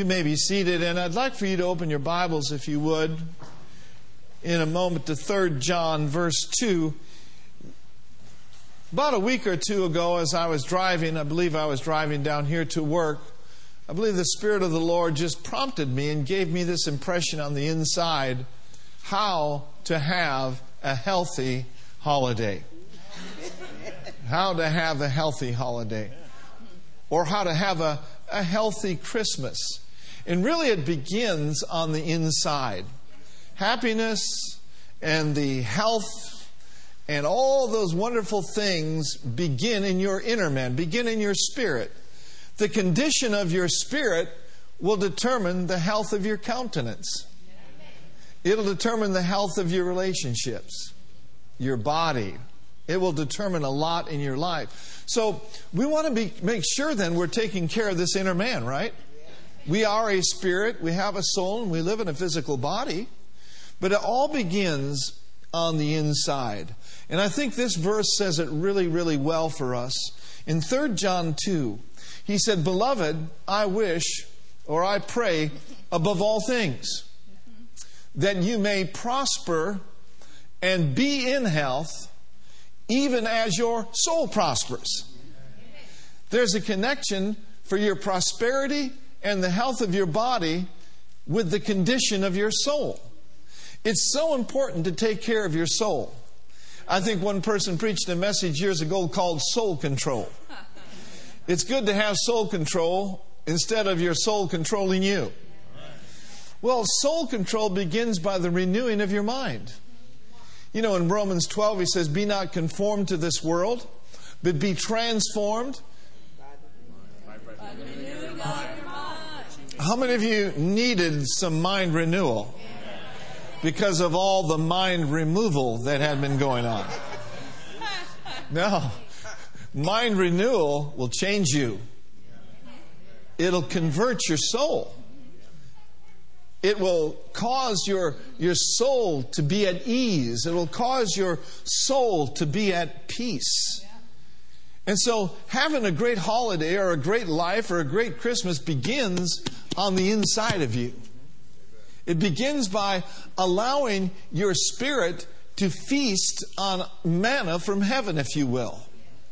you may be seated, and I'd like for you to open your Bibles, if you would, in a moment to 3 John, verse 2. About a week or two ago, as I was driving, I believe I was driving down here to work, I believe the Spirit of the Lord just prompted me and gave me this impression on the inside how to have a healthy holiday. How to have a healthy holiday. Or how to have a, a healthy Christmas. And really, it begins on the inside. Happiness and the health and all those wonderful things begin in your inner man, begin in your spirit. The condition of your spirit will determine the health of your countenance. It'll determine the health of your relationships, your body. It will determine a lot in your life. So we want to be, make sure then we're taking care of this inner man, right? We are a spirit, we have a soul, and we live in a physical body. But it all begins on the inside. And I think this verse says it really, really well for us. In 3 John 2, he said, Beloved, I wish, or I pray, above all things, that you may prosper and be in health, even as your soul prospers. There's a connection for your prosperity and the health of your body with the condition of your soul. It's so important to take care of your soul. I think one person preached a message years ago called soul control. It's good to have soul control instead of your soul controlling you. Well, soul control begins by the renewing of your mind. You know, in Romans 12, he says, Be not conformed to this world, but be transformed. How many of you needed some mind renewal because of all the mind removal that had been going on? No. Mind renewal will change you, it'll convert your soul. It will cause your, your soul to be at ease. It will cause your soul to be at peace. And so, having a great holiday or a great life or a great Christmas begins on the inside of you. It begins by allowing your spirit to feast on manna from heaven, if you will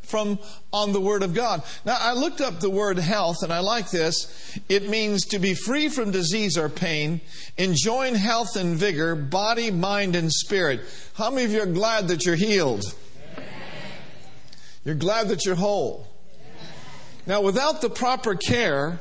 from on the Word of God. Now, I looked up the word health, and I like this. It means to be free from disease or pain, enjoying health and vigor, body, mind, and spirit. How many of you are glad that you're healed? You're glad that you're whole. Now, without the proper care,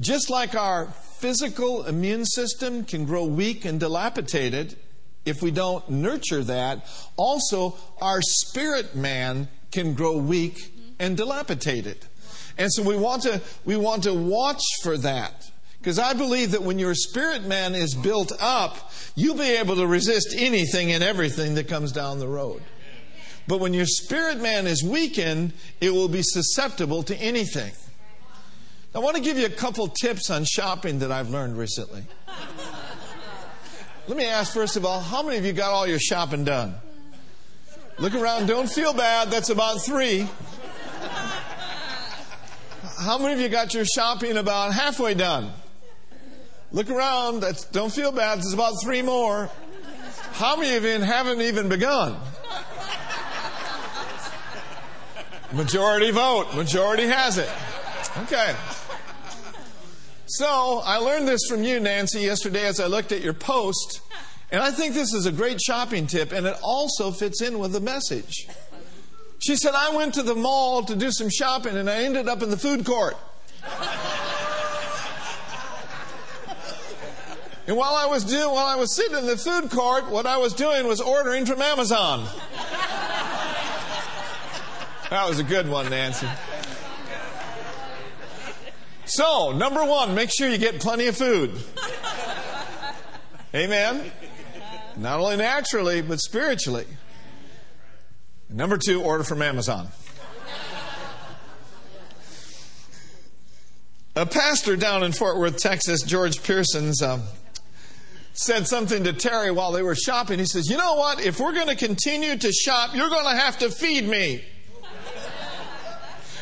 just like our physical immune system can grow weak and dilapidated if we don't nurture that, also our spirit man can grow weak and dilapidated. And so we want to, we want to watch for that. Because I believe that when your spirit man is built up, you'll be able to resist anything and everything that comes down the road. But when your spirit man is weakened, it will be susceptible to anything. I want to give you a couple tips on shopping that I've learned recently. Let me ask, first of all, how many of you got all your shopping done? Look around, don't feel bad. That's about three. How many of you got your shopping about halfway done? Look around, that's, don't feel bad. There's about three more. How many of you haven't even begun? Majority vote. Majority has it. Okay. So I learned this from you, Nancy, yesterday as I looked at your post. And I think this is a great shopping tip, and it also fits in with the message. She said, I went to the mall to do some shopping, and I ended up in the food court. and while I was doing, while I was sitting in the food court, what I was doing was ordering from Amazon. that was a good one, Nancy. So, number one, make sure you get plenty of food. Amen. Not only naturally, but spiritually. Number two, order from Amazon. A pastor down in Fort Worth, Texas, George Pearsons, um, said something to Terri while they were shopping. He says, You know what? If we're going to continue to shop, you're going to have to feed me.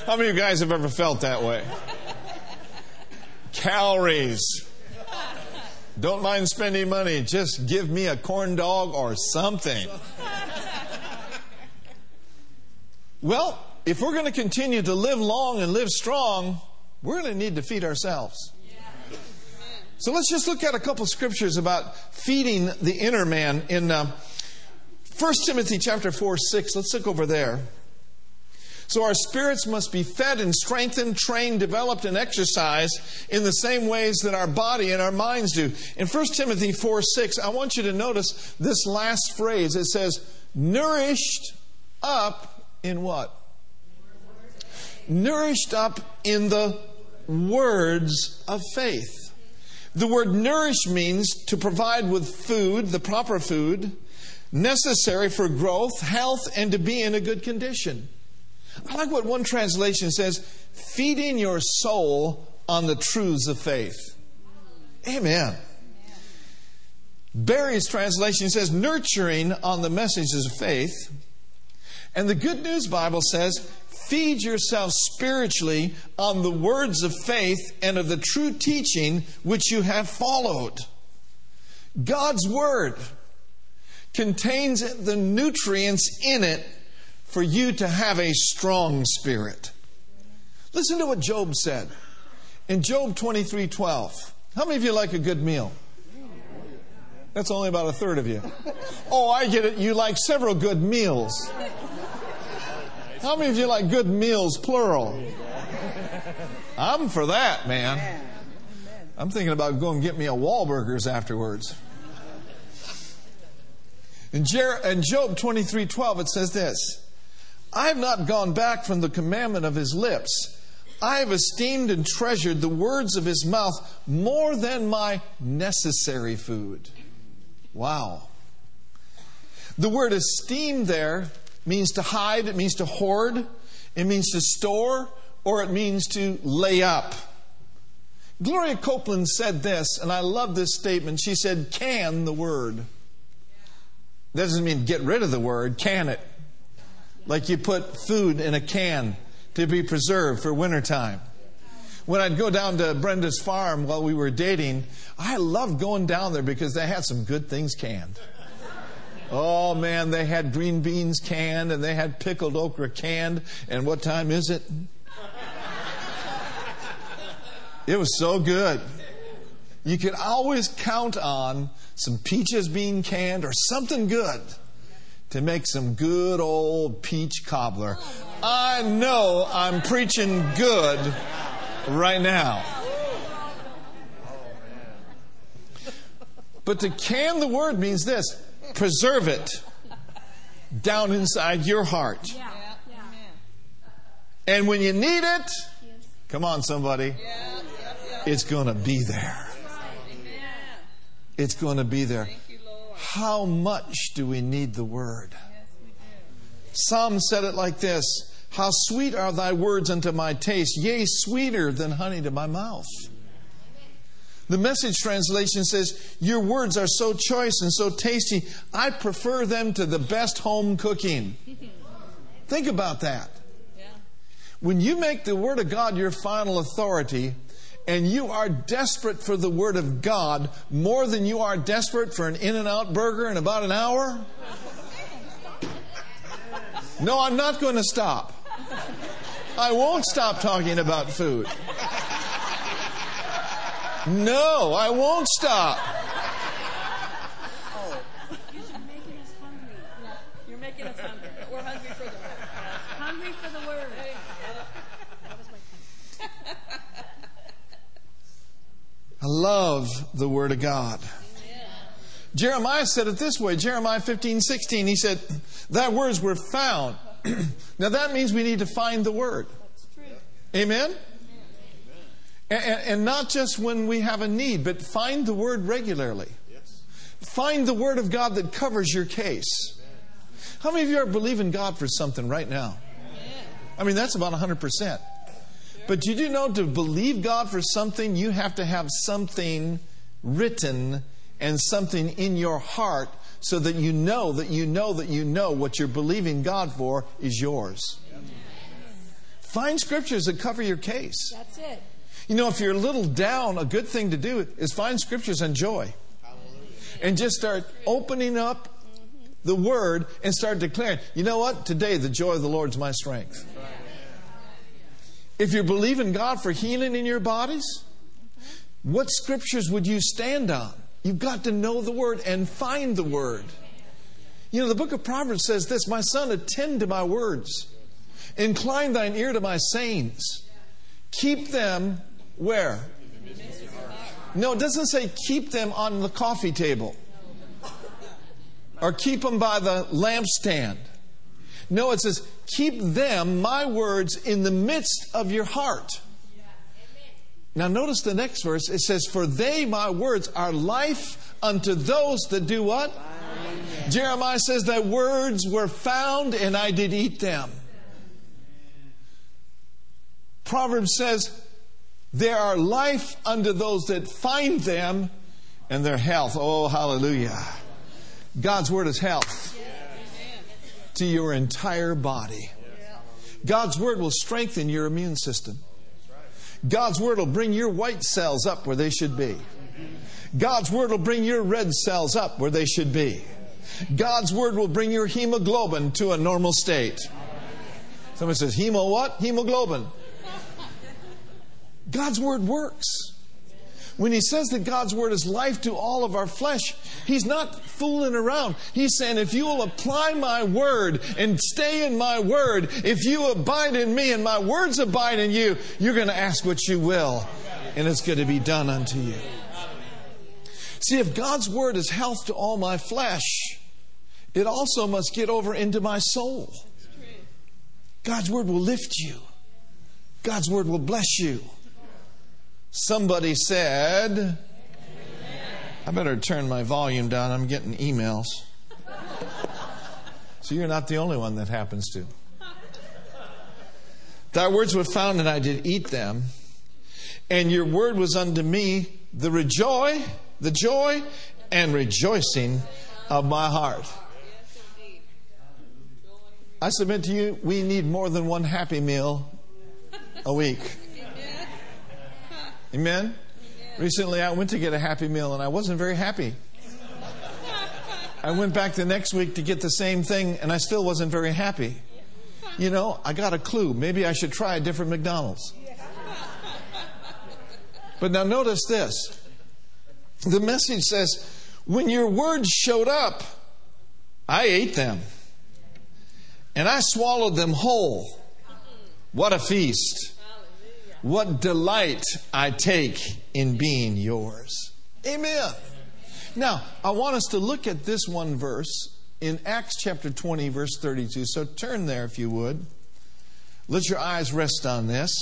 How many of you guys have ever felt that way? Calories. Don't mind spending money. Just give me a corn dog or something. Well, if we're going to continue to live long and live strong, we're going to need to feed ourselves. So let's just look at a couple scriptures about feeding the inner man in uh, 1 Timothy chapter 4, 6. Let's look over there. So our spirits must be fed and strengthened, trained, developed, and exercised in the same ways that our body and our minds do. In 1 Timothy 4 6, I want you to notice this last phrase. It says, nourished up in what? Nourished up in the words of faith. The word nourish means to provide with food, the proper food, necessary for growth, health, and to be in a good condition. I like what one translation says feeding your soul on the truths of faith. Amen. Barry's translation says nurturing on the messages of faith. And the Good News Bible says feed yourself spiritually on the words of faith and of the true teaching which you have followed. God's Word contains the nutrients in it for you to have a strong spirit. Listen to what Job said in Job 23 12. How many of you like a good meal? That's only about a third of you. Oh, I get it. You like several good meals. How many of you like good meals, plural? I'm for that, man. I'm thinking about going get me a Wahlburgers afterwards. In, in Job 23 12, it says this I have not gone back from the commandment of his lips. I have esteemed and treasured the words of his mouth more than my necessary food. Wow. The word esteem there means to hide, it means to hoard, it means to store, or it means to lay up. Gloria Copeland said this, and I love this statement. She said, Can the word. That doesn't mean get rid of the word, can it. Like you put food in a can to be preserved for wintertime. When I'd go down to Brenda's farm while we were dating, I loved going down there because they had some good things canned. Oh man, they had green beans canned and they had pickled okra canned. And what time is it? It was so good. You could always count on some peaches being canned or something good to make some good old peach cobbler. I know I'm preaching good right now. But to can the word means this preserve it down inside your heart. And when you need it, come on, somebody, it's going to be there. It's going to be there. How much do we need the word? Psalm said it like this How sweet are thy words unto my taste, yea, sweeter than honey to my mouth. The message translation says, Your words are so choice and so tasty, I prefer them to the best home cooking. Think about that. When you make the Word of God your final authority, and you are desperate for the Word of God more than you are desperate for an In N Out burger in about an hour? No, I'm not going to stop. I won't stop talking about food. No, I won't stop. Oh. You're making us hungry. You're making us hungry for the word. Hungry for the word. I love the Word of God. Jeremiah said it this way Jeremiah 15, 16. He said, Thy words were found. now that means we need to find the Word. Amen? And, and, not just when we have a need, but find the Word regularly. Yes. Find the Word of God that covers your case. How many of you are believing God for something right now? I mean, that's about 100%. But you do know to believe God for something, you have to have something written and something in your heart so that you know that you know that you know what you're believing God for is yours. Find scriptures that cover your case. That's it. You know, if you're a little down, a good thing to do is find scriptures on joy. And just start opening up the word and start declaring, you know what? Today, the joy of the Lord is my strength. If you're believing God for healing in your bodies, what scriptures would you stand on? You've got to know the word and find the word. You know, the book of Proverbs says this My son, attend to my words, incline thine ear to my sayings, keep them where? No, it doesn't say keep them on the coffee table or keep them by the lampstand. No, it says keep them, my words, in the midst of your heart. Now, notice the next verse. It says, For they, my words, are life unto those that do what? Jeremiah says, Thy words were found, and I did eat them. Proverbs says, There are life unto those that find them, and their health. Oh, hallelujah. God's word is health to your entire body. God's word will strengthen your immune system. God's word will bring your white cells up where they should be. God's word will bring your red cells up where they should be. God's word will bring your hemoglobin to a normal state. Someone says, Hemo what? Hemoglobin. God's word works. When he says that God's word is life to all of our flesh, he's not fooling around. He's saying, if you will apply my word and stay in my word, if you abide in me and my words abide in you, you're going to ask what you will, and it's going to be done unto you. See, if God's word is health to all my flesh, it also must get over into my soul. God's word will lift you. God's word will bless you. Somebody said, I better turn my volume down. I'm getting emails. So you're not the only one that happens to. Thy words were found, and I did eat them. And your word was unto me the rejoy, the joy and rejoicing of my heart. I submit to you, we need more than one happy meal a week. Amen? Recently, I went to get a Happy Meal and I wasn't very happy. I went back the next week to get the same thing and I still wasn't very happy. You know, I got a clue. Maybe I should try a different McDonald's. But now notice this. The message says, when your words showed up, I ate them. And I swallowed them whole. What a feast. What delight I take in being yours. Amen. Now, I want us to look at this one verse in Acts chapter 20, verse 32. So turn there if you would. Let your eyes rest on this.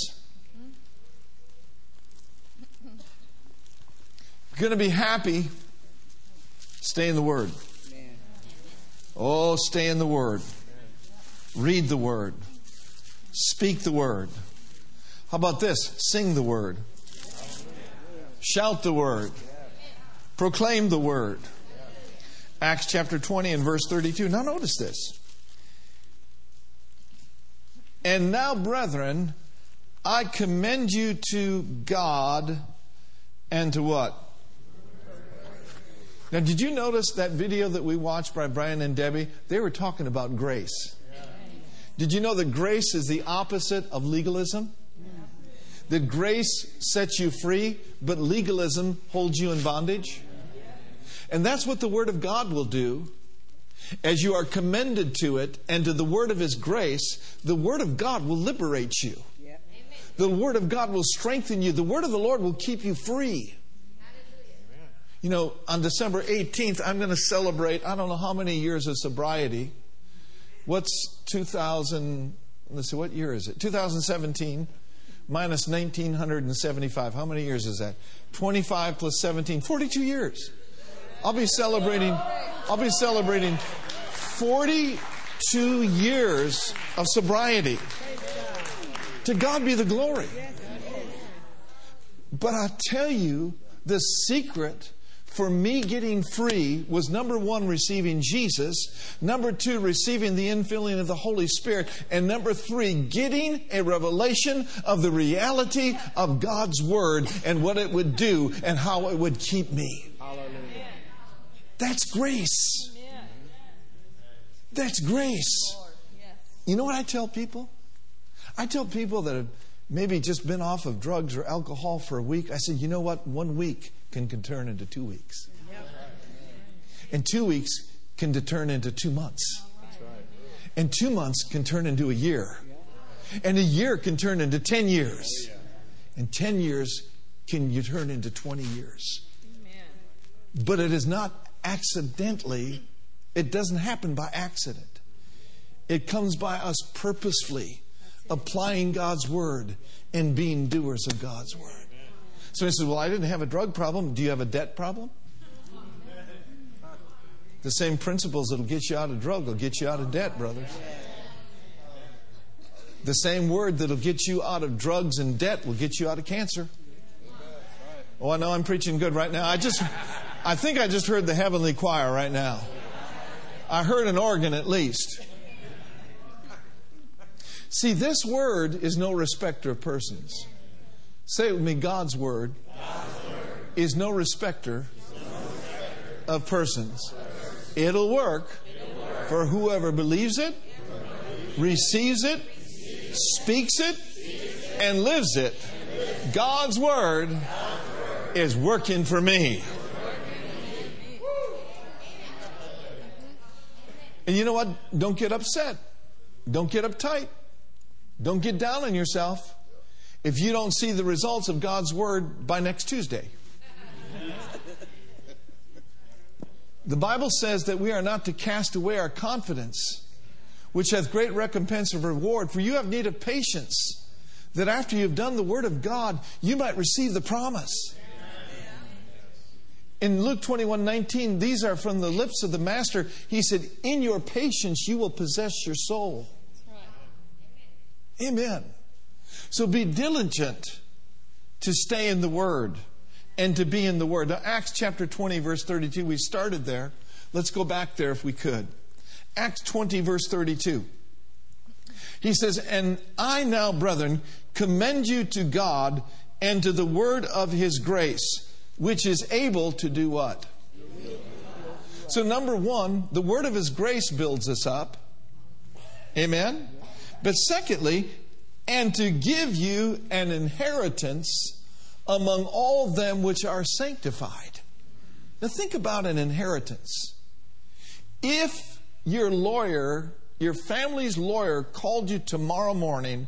You're going to be happy. Stay in the Word. Oh, stay in the Word. Read the Word. Speak the Word. How about this? Sing the word. Shout the word. Proclaim the word. Acts chapter 20 and verse 32. Now notice this. And now, brethren, I commend you to God and to what? Now, did you notice that video that we watched by Brian and Debbie? They were talking about grace. Did you know that grace is the opposite of legalism? That grace sets you free, but legalism holds you in bondage? And that's what the Word of God will do. As you are commended to it and to the Word of His grace, the Word of God will liberate you. The Word of God will strengthen you. The Word of the Lord will keep you free. You know, on December 18th, I'm going to celebrate, I don't know how many years of sobriety. What's 2000, let's see, what year is it? 2017 minus 1975. How many years is that? 25 plus 17, 42 years. I'll be celebrating I'll be celebrating 42 years of sobriety. To God be the glory. But I tell you, the secret for me getting free was number one, receiving Jesus, number two, receiving the infilling of the Holy Spirit, and number three, getting a revelation of the reality of God's Word and what it would do and how it would keep me. Hallelujah. That's grace. That's grace. You know what I tell people? I tell people that have maybe just been off of drugs or alcohol for a week. I said, you know what? One week can, can turn into two weeks. And two weeks can turn into two months. And two months can turn into a year. And a year can turn into 10 years. And 10 years can you turn into 20 years. But it is not accidentally, it doesn't happen by accident. It comes by us purposefully applying God's word and being doers of God's word. So he says, Well, I didn't have a drug problem. Do you have a debt problem? The same principles that'll get you out of drug will get you out of debt, brothers. The same word that'll get you out of drugs and debt will get you out of cancer. Oh, I know I'm preaching good right now. I just, I think I just heard the heavenly choir right now. I heard an organ at least. See, this word is no respecter of persons. Say it with me God's word, God's word. is no respecter, no respecter of persons. It'll work, It'll work for whoever believes it, receives it, speaks it, and lives it. God's word is working for me. And you know what? Don't get upset. Don't get uptight. Don't get down on yourself if you don't see the results of God's Word by next Tuesday. the Bible says that we are not to cast away our confidence, which hath great recompense of reward, for you have need of patience, that after you have done the Word of God, you might receive the promise. In Luke 21 19, these are from the lips of the Master. He said, In your patience, you will possess your soul. Amen. So be diligent to stay in the Word and to be in the Word. Now, Acts chapter 20, verse 32, we started there. Let's go back there if we could. Acts 20, verse 32. He says, And I now, brethren, commend you to God and to the word of his grace, which is able to do what? So, number one, the word of his grace builds us up. Amen? But secondly, and to give you an inheritance among all them which are sanctified. Now, think about an inheritance. If your lawyer, your family's lawyer, called you tomorrow morning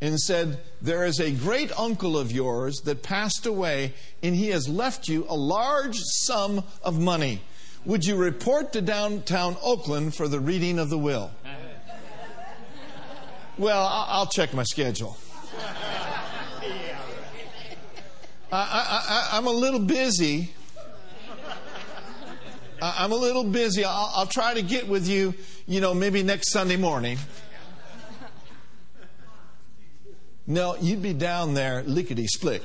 and said, There is a great uncle of yours that passed away, and he has left you a large sum of money, would you report to downtown Oakland for the reading of the will? Well, I'll check my schedule. I, am a little busy. I, am a little busy. I'll, I'll try to get with you, you know, maybe next Sunday morning. No, you'd be down there lickety split.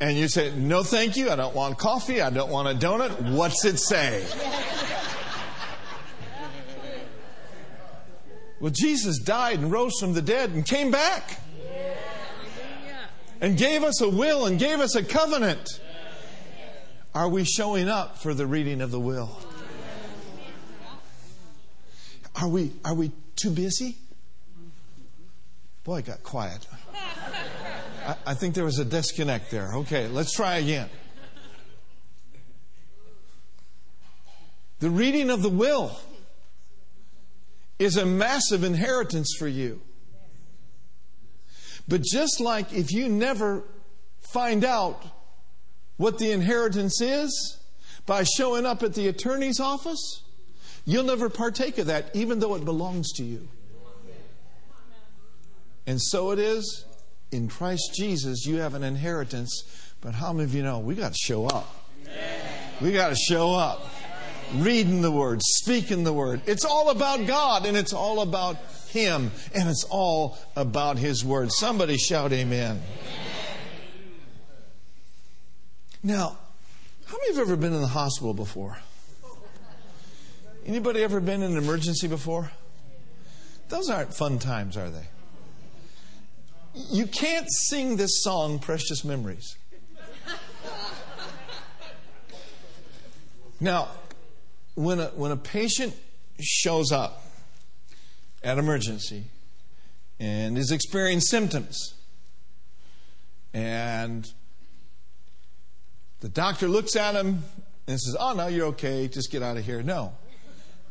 And you say, No, thank you. I don't want coffee. I don't want a donut. What's it say? Well, Jesus died and rose from the dead and came back. And gave us a will and gave us a covenant. Are we showing up for the reading of the will? Are we, are we too busy? Boy, it got quiet. I, I think there was a disconnect there. Okay, let's try again. The reading of the will is a massive inheritance for you. But just like if you never find out what the inheritance is by showing up at the attorney's office, you'll never partake of that, even though it belongs to you. And so it is in Christ Jesus, you have an inheritance. But how many of you know we got to show up? We got to show up reading the Word, speaking the Word. It's all about God and it's all about Him and it's all about His Word. Somebody shout, Amen. Now, how many of you have ever been in the hospital before? Anybody ever been in an emergency before? Those aren't fun times, are they? You can't sing this song, Precious Memories. Now, when a, when a patient shows up at emergency and is experiencing symptoms, and the doctor looks at him and says, Oh, no, you're okay, just get out of here. No.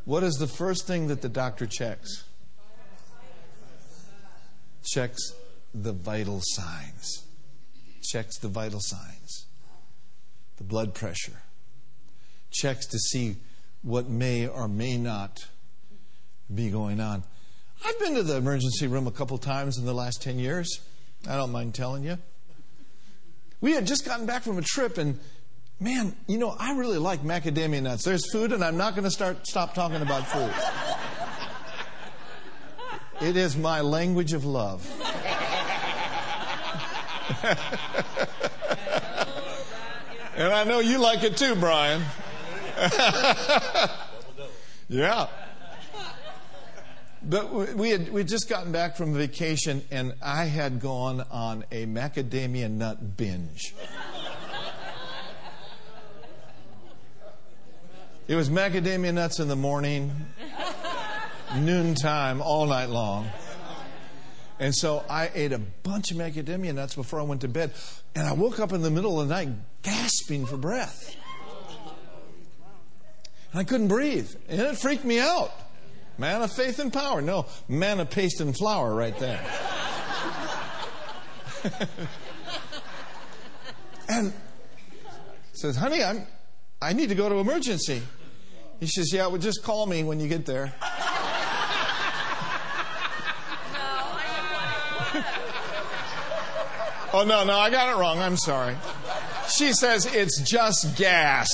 What is the first thing that the doctor checks? Checks the vital signs. Checks the vital signs. The blood pressure. Checks to see what may or may not be going on. I've been to the emergency room a couple times in the last 10 years. I don't mind telling you. We had just gotten back from a trip, and man, you know, I really like macadamia nuts. There's food, and I'm not going to start stop talking about food. It is my language of love. and I know you like it too, Brian. yeah. But we had we just gotten back from vacation, and I had gone on a macadamia nut binge. It was macadamia nuts in the morning, noontime, all night long. And so I ate a bunch of macadamia nuts before I went to bed. And I woke up in the middle of the night gasping for breath. I couldn't breathe. And it freaked me out. Man of faith and power. No, man of paste and flour right there. and says, honey, I'm, I need to go to emergency. He says, yeah, well, just call me when you get there. Oh, no, no, I got it wrong. I'm sorry. She says it's just gas.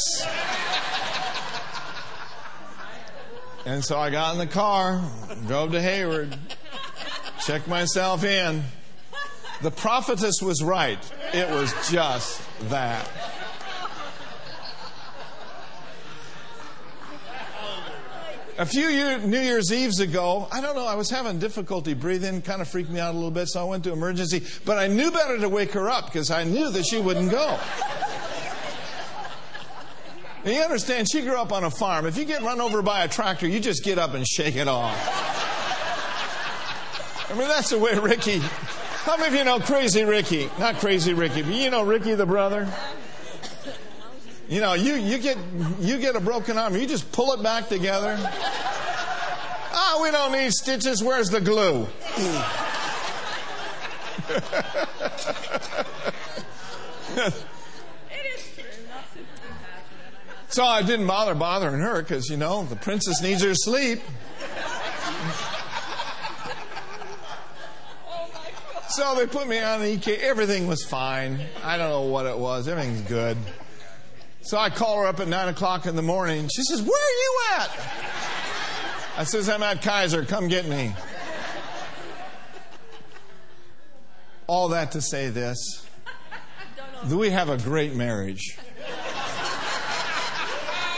And so I got in the car, drove to Hayward, checked myself in. The prophetess was right. It was just that. A few year, New Year's Eves ago, I don't know, I was having difficulty breathing, kind of freaked me out a little bit, so I went to emergency. But I knew better to wake her up because I knew that she wouldn't go. And you understand, she grew up on a farm. If you get run over by a tractor, you just get up and shake it off. I mean, that's the way Ricky. How many of you know Crazy Ricky? Not Crazy Ricky, but you know Ricky the brother? You know, you, you get you get a broken arm, you just pull it back together. Ah, oh, we don't need stitches. Where's the glue? so I didn't bother bothering her because you know the princess needs her sleep. So they put me on the EK. Everything was fine. I don't know what it was. Everything's good. So I call her up at 9 o'clock in the morning. She says, Where are you at? I says, I'm at Kaiser. Come get me. All that to say this Do we have a great marriage.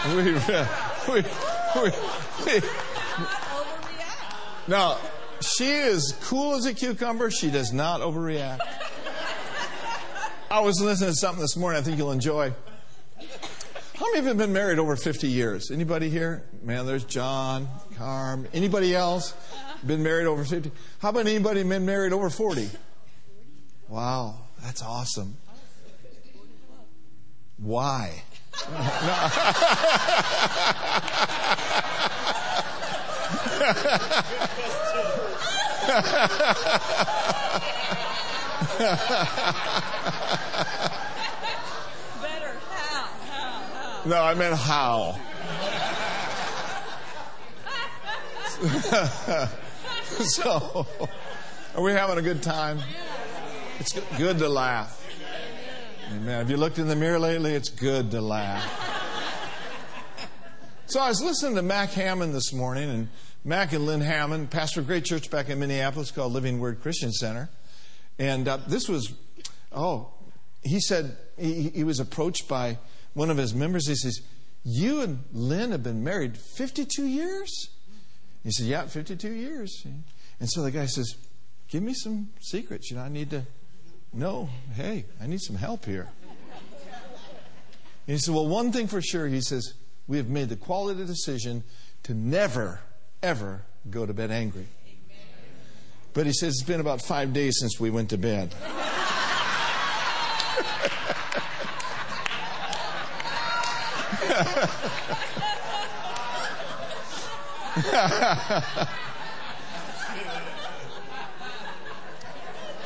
We, we, we, now, she is cool as a cucumber. She does not overreact. I was listening to something this morning I think you'll enjoy. How many of you have been married over 50 years? Anybody here? Man, there's John, Carm. Anybody else been married over 50? How about anybody been married over 40? Wow, that's awesome. Why? No, I meant how. so, are we having a good time? It's good to laugh. Amen. Have you looked in the mirror lately? It's good to laugh. So I was listening to Mac Hammond this morning, and Mac and Lynn Hammond pastor of a great church back in Minneapolis called Living Word Christian Center. And uh, this was, oh, he said he, he was approached by one of his members. He says, You and Lynn have been married 52 years? He said, Yeah, 52 years. And so the guy says, Give me some secrets. You know, I need to know, hey, I need some help here. And he said, Well, one thing for sure, he says, we have made the quality decision to never, ever go to bed angry. But he says it's been about five days since we went to bed.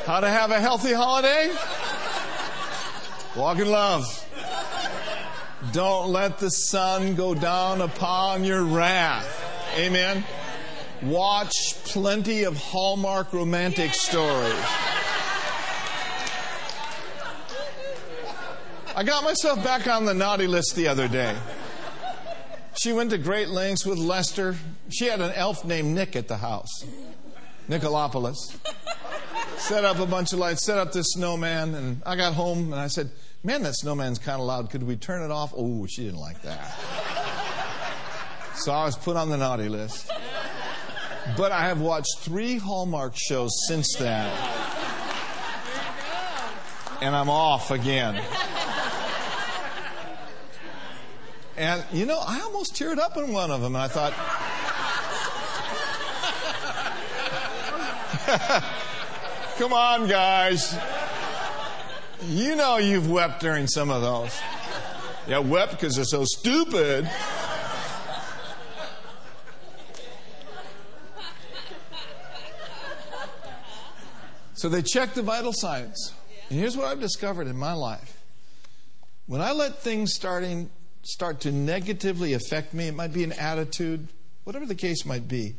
How to have a healthy holiday? Walk in love. Don't let the sun go down upon your wrath. Amen. Watch plenty of Hallmark romantic stories. I got myself back on the naughty list the other day. She went to great lengths with Lester. She had an elf named Nick at the house, Nicolopoulos. Set up a bunch of lights, set up this snowman, and I got home and I said, Man, that snowman's kind of loud. Could we turn it off? Oh, she didn't like that. So I was put on the naughty list. But I have watched three Hallmark shows since then. And I'm off again. And, you know, I almost teared up in one of them. And I thought, come on, guys. You know you've wept during some of those. Yeah, wept because they're so stupid. So they check the vital signs. And here's what I've discovered in my life. When I let things starting start to negatively affect me, it might be an attitude, whatever the case might be,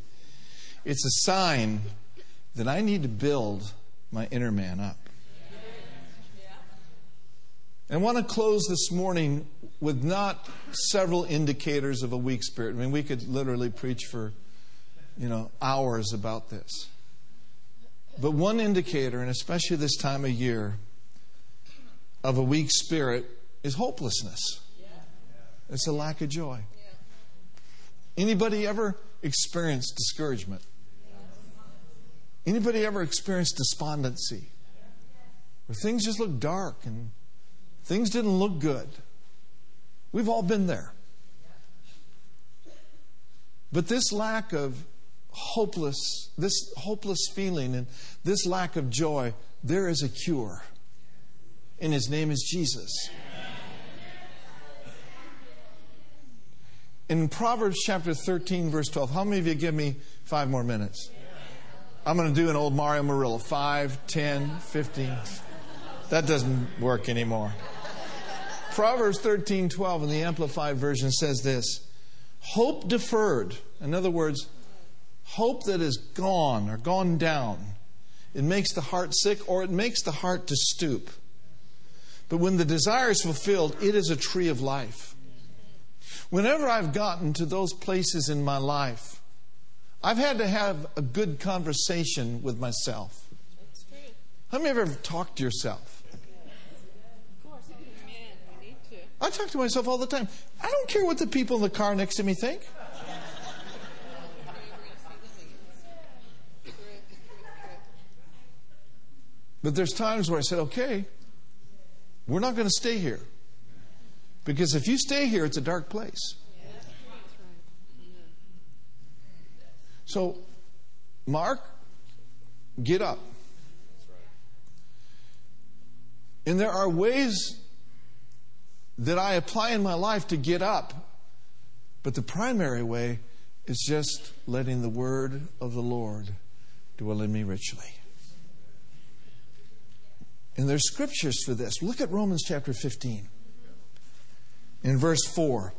it's a sign that I need to build my inner man up. I want to close this morning with not several indicators of a weak spirit. I mean, we could literally preach for, you know, hours about this. But one indicator, and especially this time of year, of a weak spirit is hopelessness. It's a lack of joy. Anybody ever experienced discouragement? Anybody ever experienced despondency? Where things just look dark and Things didn't look good. We've all been there. But this lack of hopeless, this hopeless feeling and this lack of joy, there is a cure. And his name is Jesus. In Proverbs chapter 13, verse 12, how many of you give me five more minutes? I'm going to do an old Mario Murillo. Five, ten, fifteen. That doesn't work anymore. Proverbs 13 12 in the Amplified Version says this Hope deferred, in other words, hope that is gone or gone down, it makes the heart sick or it makes the heart to stoop. But when the desire is fulfilled, it is a tree of life. Whenever I've gotten to those places in my life, I've had to have a good conversation with myself. How many of you ever talked to yourself? I talk to myself all the time. I don't care what the people in the car next to me think. But there's times where I said, okay, we're not going to stay here. Because if you stay here, it's a dark place. So, Mark, get up. And there are ways that I apply in my life to get up. But the primary way is just letting the word of the Lord dwell in me richly. And there's scriptures for this. Look at Romans chapter 15 in verse 4.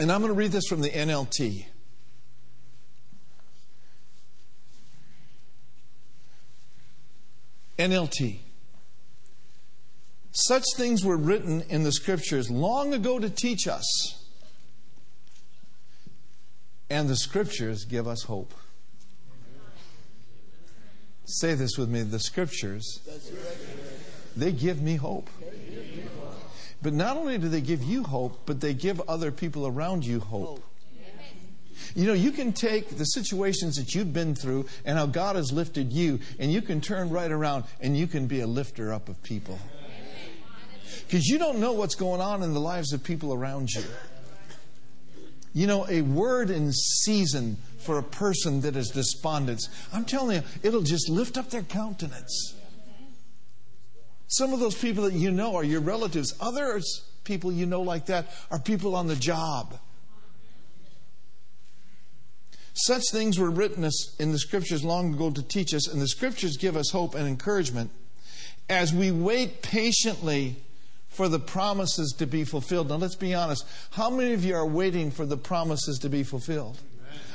And I'm going to read this from the NLT. NLT. Such things were written in the scriptures long ago to teach us. And the scriptures give us hope. Say this with me the scriptures, they give me hope. But not only do they give you hope, but they give other people around you hope. You know, you can take the situations that you've been through and how God has lifted you, and you can turn right around and you can be a lifter up of people. Because you don't know what's going on in the lives of people around you. You know, a word in season for a person that is despondent, I'm telling you, it'll just lift up their countenance. Some of those people that you know are your relatives. Others, people you know like that, are people on the job. Such things were written in the scriptures long ago to teach us, and the scriptures give us hope and encouragement as we wait patiently for the promises to be fulfilled. Now, let's be honest. How many of you are waiting for the promises to be fulfilled?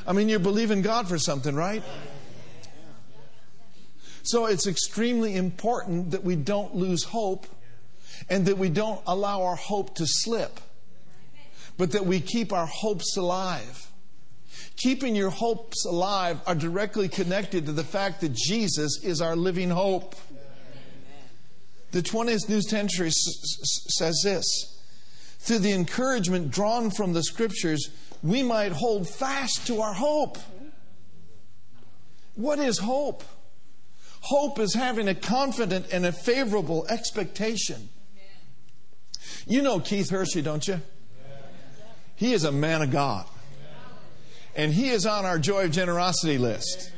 I mean, you're believing God for something, right? So it's extremely important that we don't lose hope and that we don't allow our hope to slip, but that we keep our hopes alive. Keeping your hopes alive are directly connected to the fact that Jesus is our living hope. The 20th New Century says this through the encouragement drawn from the scriptures, we might hold fast to our hope. What is hope? Hope is having a confident and a favorable expectation. You know Keith Hershey, don't you? He is a man of God. And he is on our Joy of Generosity list.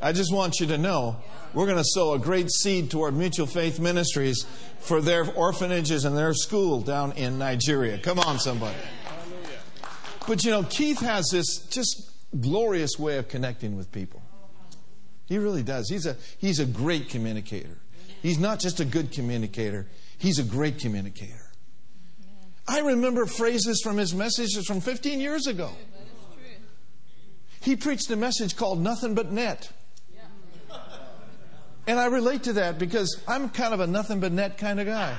I just want you to know we're going to sow a great seed toward Mutual Faith Ministries for their orphanages and their school down in Nigeria. Come on, somebody. But you know, Keith has this just glorious way of connecting with people. He really does. He's a, he's a great communicator. He's not just a good communicator, he's a great communicator. I remember phrases from his messages from 15 years ago. He preached a message called Nothing But Net. And I relate to that because I'm kind of a nothing but net kind of guy.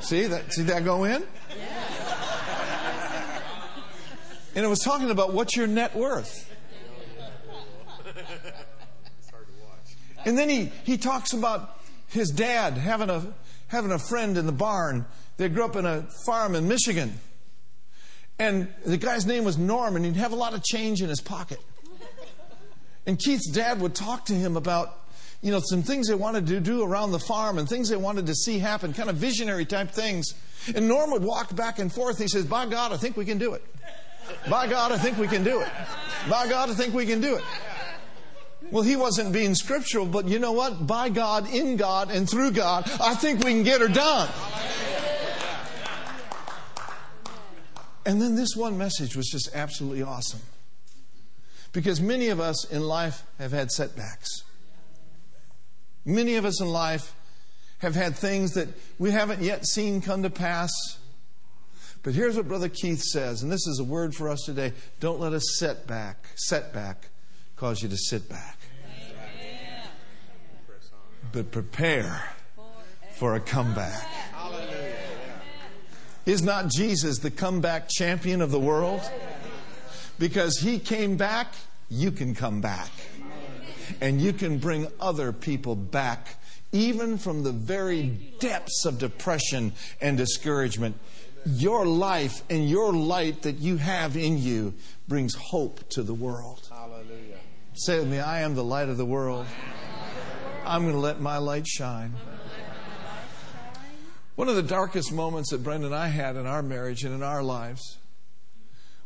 see that see that go in? And it was talking about what's your net worth. And then he, he talks about his dad having a, having a friend in the barn. They grew up in a farm in Michigan. And the guy's name was Norm, and he'd have a lot of change in his pocket. And Keith's dad would talk to him about, you know, some things they wanted to do around the farm and things they wanted to see happen, kind of visionary type things. And Norm would walk back and forth. He says, By God, I think we can do it. By God, I think we can do it. By God, I think we can do it. Well, he wasn't being scriptural, but you know what? By God, in God, and through God, I think we can get her done. And then this one message was just absolutely awesome. Because many of us in life have had setbacks. Many of us in life have had things that we haven't yet seen come to pass. But here's what Brother Keith says, and this is a word for us today. Don't let a setback, setback cause you to sit back. But prepare for a comeback. Is not Jesus the comeback champion of the world? Because he came back, you can come back. And you can bring other people back, even from the very depths of depression and discouragement your life and your light that you have in you brings hope to the world. Hallelujah. Say with me, I am the light of the world. I'm going to let my light shine. One of the darkest moments that Brenda and I had in our marriage and in our lives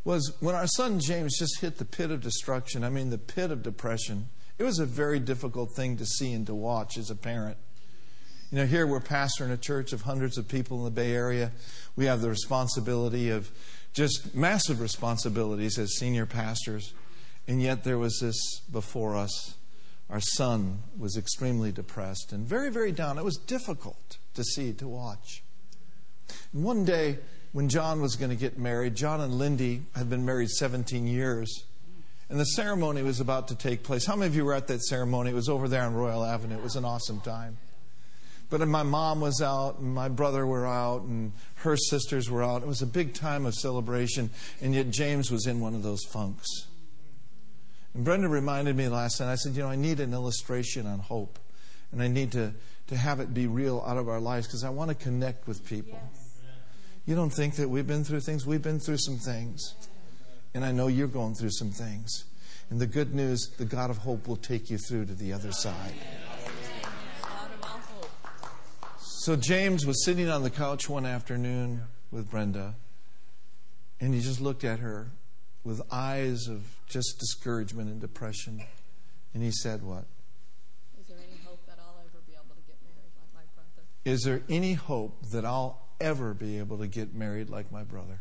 was when our son James just hit the pit of destruction. I mean, the pit of depression. It was a very difficult thing to see and to watch as a parent. You know, here we're pastoring a church of hundreds of people in the Bay Area. We have the responsibility of just massive responsibilities as senior pastors. And yet there was this before us. Our son was extremely depressed and very, very down. It was difficult to see, to watch. And one day, when John was going to get married, John and Lindy had been married 17 years. And the ceremony was about to take place. How many of you were at that ceremony? It was over there on Royal Avenue. It was an awesome time. But my mom was out, and my brother were out, and her sisters were out. It was a big time of celebration, and yet James was in one of those funks. And Brenda reminded me last night, I said, You know, I need an illustration on hope. And I need to, to have it be real out of our lives because I want to connect with people. You don't think that we've been through things? We've been through some things. And I know you're going through some things. And the good news, the God of hope will take you through to the other side. So James was sitting on the couch one afternoon with Brenda, and he just looked at her with eyes of just discouragement and depression. And he said, What? Is there any hope that I'll ever be able to get married like my brother? Is there any hope that I'll ever be able to get married like my brother?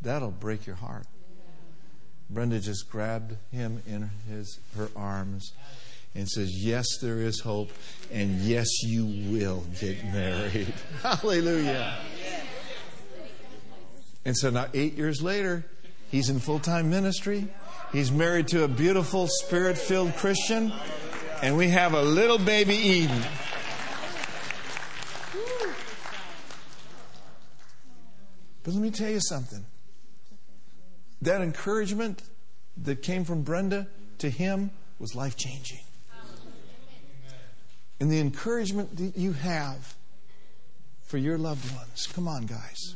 That'll break your heart. Brenda just grabbed him in his her arms and says, Yes, there is hope, and yes, you will get married. Hallelujah. And so now, eight years later, he's in full time ministry. He's married to a beautiful, spirit filled Christian, and we have a little baby Eden. But let me tell you something. That encouragement that came from Brenda to him was life changing. And the encouragement that you have for your loved ones. Come on, guys.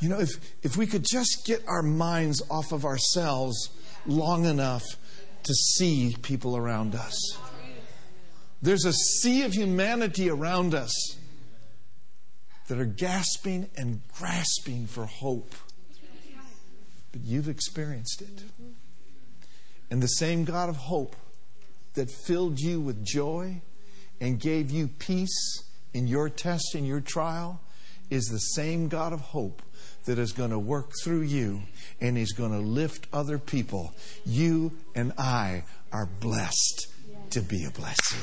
You know, if, if we could just get our minds off of ourselves long enough to see people around us. There's a sea of humanity around us that are gasping and grasping for hope. But you've experienced it. And the same God of hope that filled you with joy and gave you peace in your test, in your trial, is the same God of hope that is going to work through you and He's going to lift other people. You and I are blessed to be a blessing.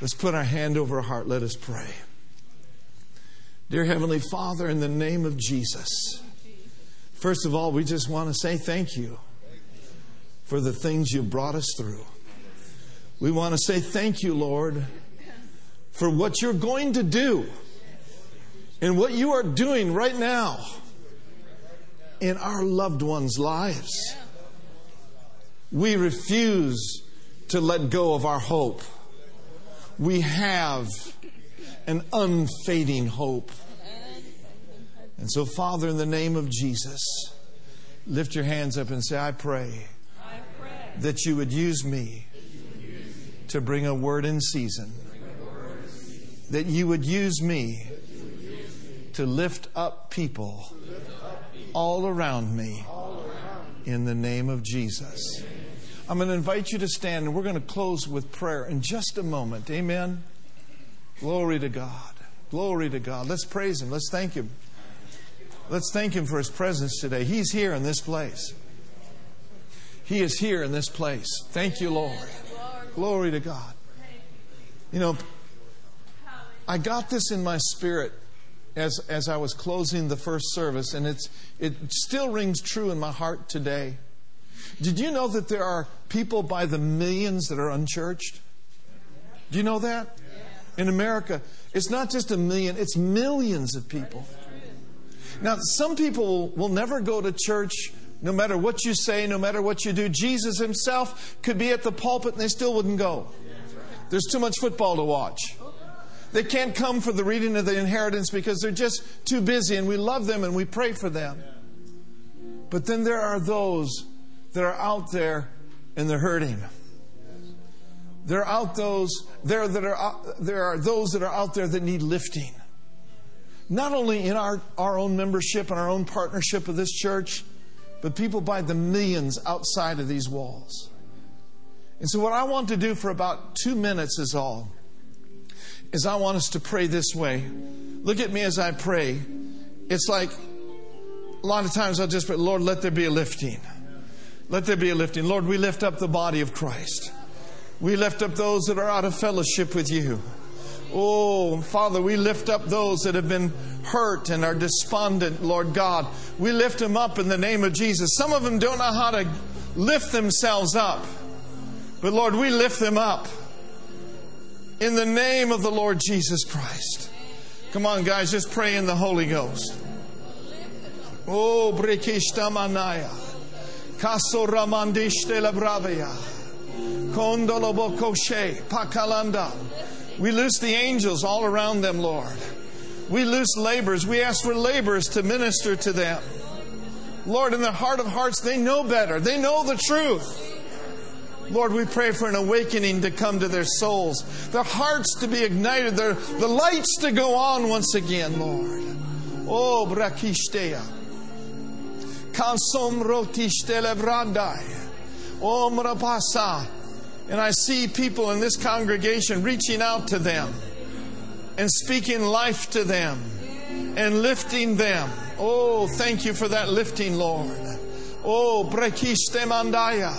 Let's put our hand over our heart. Let us pray. Dear Heavenly Father, in the name of Jesus, first of all, we just want to say thank you for the things you brought us through. We want to say thank you, Lord, for what you're going to do and what you are doing right now in our loved ones' lives. We refuse to let go of our hope. We have an unfading hope. And so, Father, in the name of Jesus, lift your hands up and say, I pray, that you would use me to bring a word in season, that you would use me to lift up people all around me in the name of Jesus. I'm going to invite you to stand and we're going to close with prayer in just a moment. Amen. Glory to God. Glory to God. Let's praise Him. Let's thank Him. Let's thank Him for His presence today. He's here in this place. He is here in this place. Thank you, Lord. Glory to God. You know, I got this in my spirit as, as I was closing the first service, and it's, it still rings true in my heart today. Did you know that there are people by the millions that are unchurched? Do you know that? In America, it's not just a million, it's millions of people. Now, some people will never go to church no matter what you say, no matter what you do. Jesus himself could be at the pulpit and they still wouldn't go. There's too much football to watch. They can't come for the reading of the inheritance because they're just too busy and we love them and we pray for them. But then there are those that are out there and they're hurting. There are out those there that are out, there are those that are out there that need lifting. Not only in our, our own membership and our own partnership with this church, but people by the millions outside of these walls. And so what I want to do for about two minutes is all, is I want us to pray this way. Look at me as I pray. It's like a lot of times I'll just pray, Lord, let there be a lifting. Let there be a lifting. Lord, we lift up the body of Christ. We lift up those that are out of fellowship with you. Oh, Father, we lift up those that have been hurt and are despondent, Lord God. We lift them up in the name of Jesus. Some of them don't know how to lift themselves up. But Lord, we lift them up in the name of the Lord Jesus Christ. Come on, guys, just pray in the Holy Ghost. Oh, Brikishtamanaya. Caso ramandiste la bravia. Condolo bocoshe. Pakalanda. We loose the angels all around them, Lord. We loose laborers. We ask for laborers to minister to them. Lord, in their heart of hearts, they know better. They know the truth. Lord, we pray for an awakening to come to their souls, their hearts to be ignited, their, the lights to go on once again, Lord. Oh, brakishtea. Kansom rotishtele vrandai. Oh, mrapasa. And I see people in this congregation reaching out to them and speaking life to them and lifting them. Oh, thank you for that lifting, Lord. Oh, brekiste mandaya.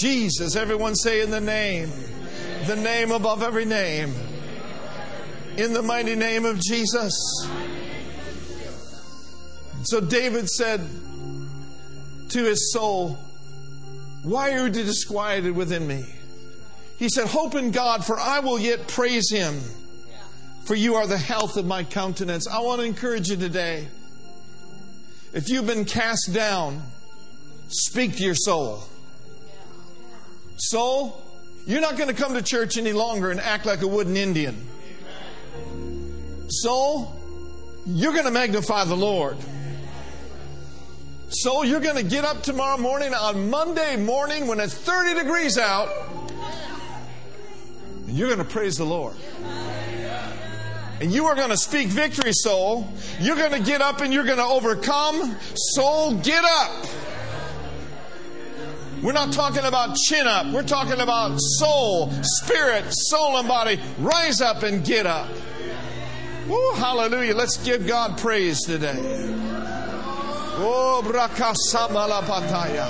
Jesus, everyone say in the name, the name above every name. In the mighty name of Jesus. So David said to his soul, Why are you disquieted within me? He said, Hope in God, for I will yet praise him, for you are the health of my countenance. I want to encourage you today. If you've been cast down, speak to your soul. Soul, you're not going to come to church any longer and act like a wooden Indian. Soul, you're going to magnify the Lord. Soul, you're going to get up tomorrow morning on Monday morning when it's 30 degrees out, and you're going to praise the Lord and you are going to speak victory, soul. You're going to get up and you're going to overcome. Soul, get up. We're not talking about chin up. We're talking about soul, spirit, soul, and body. Rise up and get up. Oh, hallelujah. Let's give God praise today. Oh, brakasamalapataya.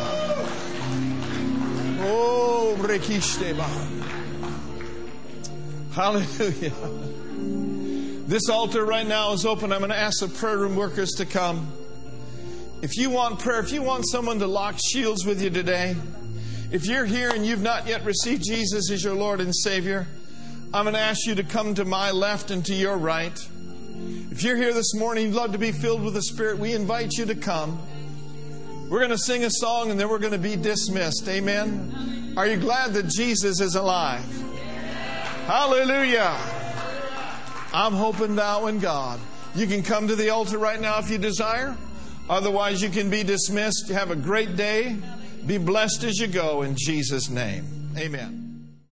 Oh, brekishteba. Hallelujah. This altar right now is open. I'm going to ask the prayer room workers to come. If you want prayer, if you want someone to lock shields with you today, if you're here and you've not yet received Jesus as your Lord and Savior, I'm going to ask you to come to my left and to your right. If you're here this morning, you'd love to be filled with the Spirit, we invite you to come. We're going to sing a song and then we're going to be dismissed. Amen. Are you glad that Jesus is alive? Hallelujah. I'm hoping thou in God. You can come to the altar right now if you desire. Otherwise, you can be dismissed. Have a great day. Be blessed as you go in Jesus' name. Amen.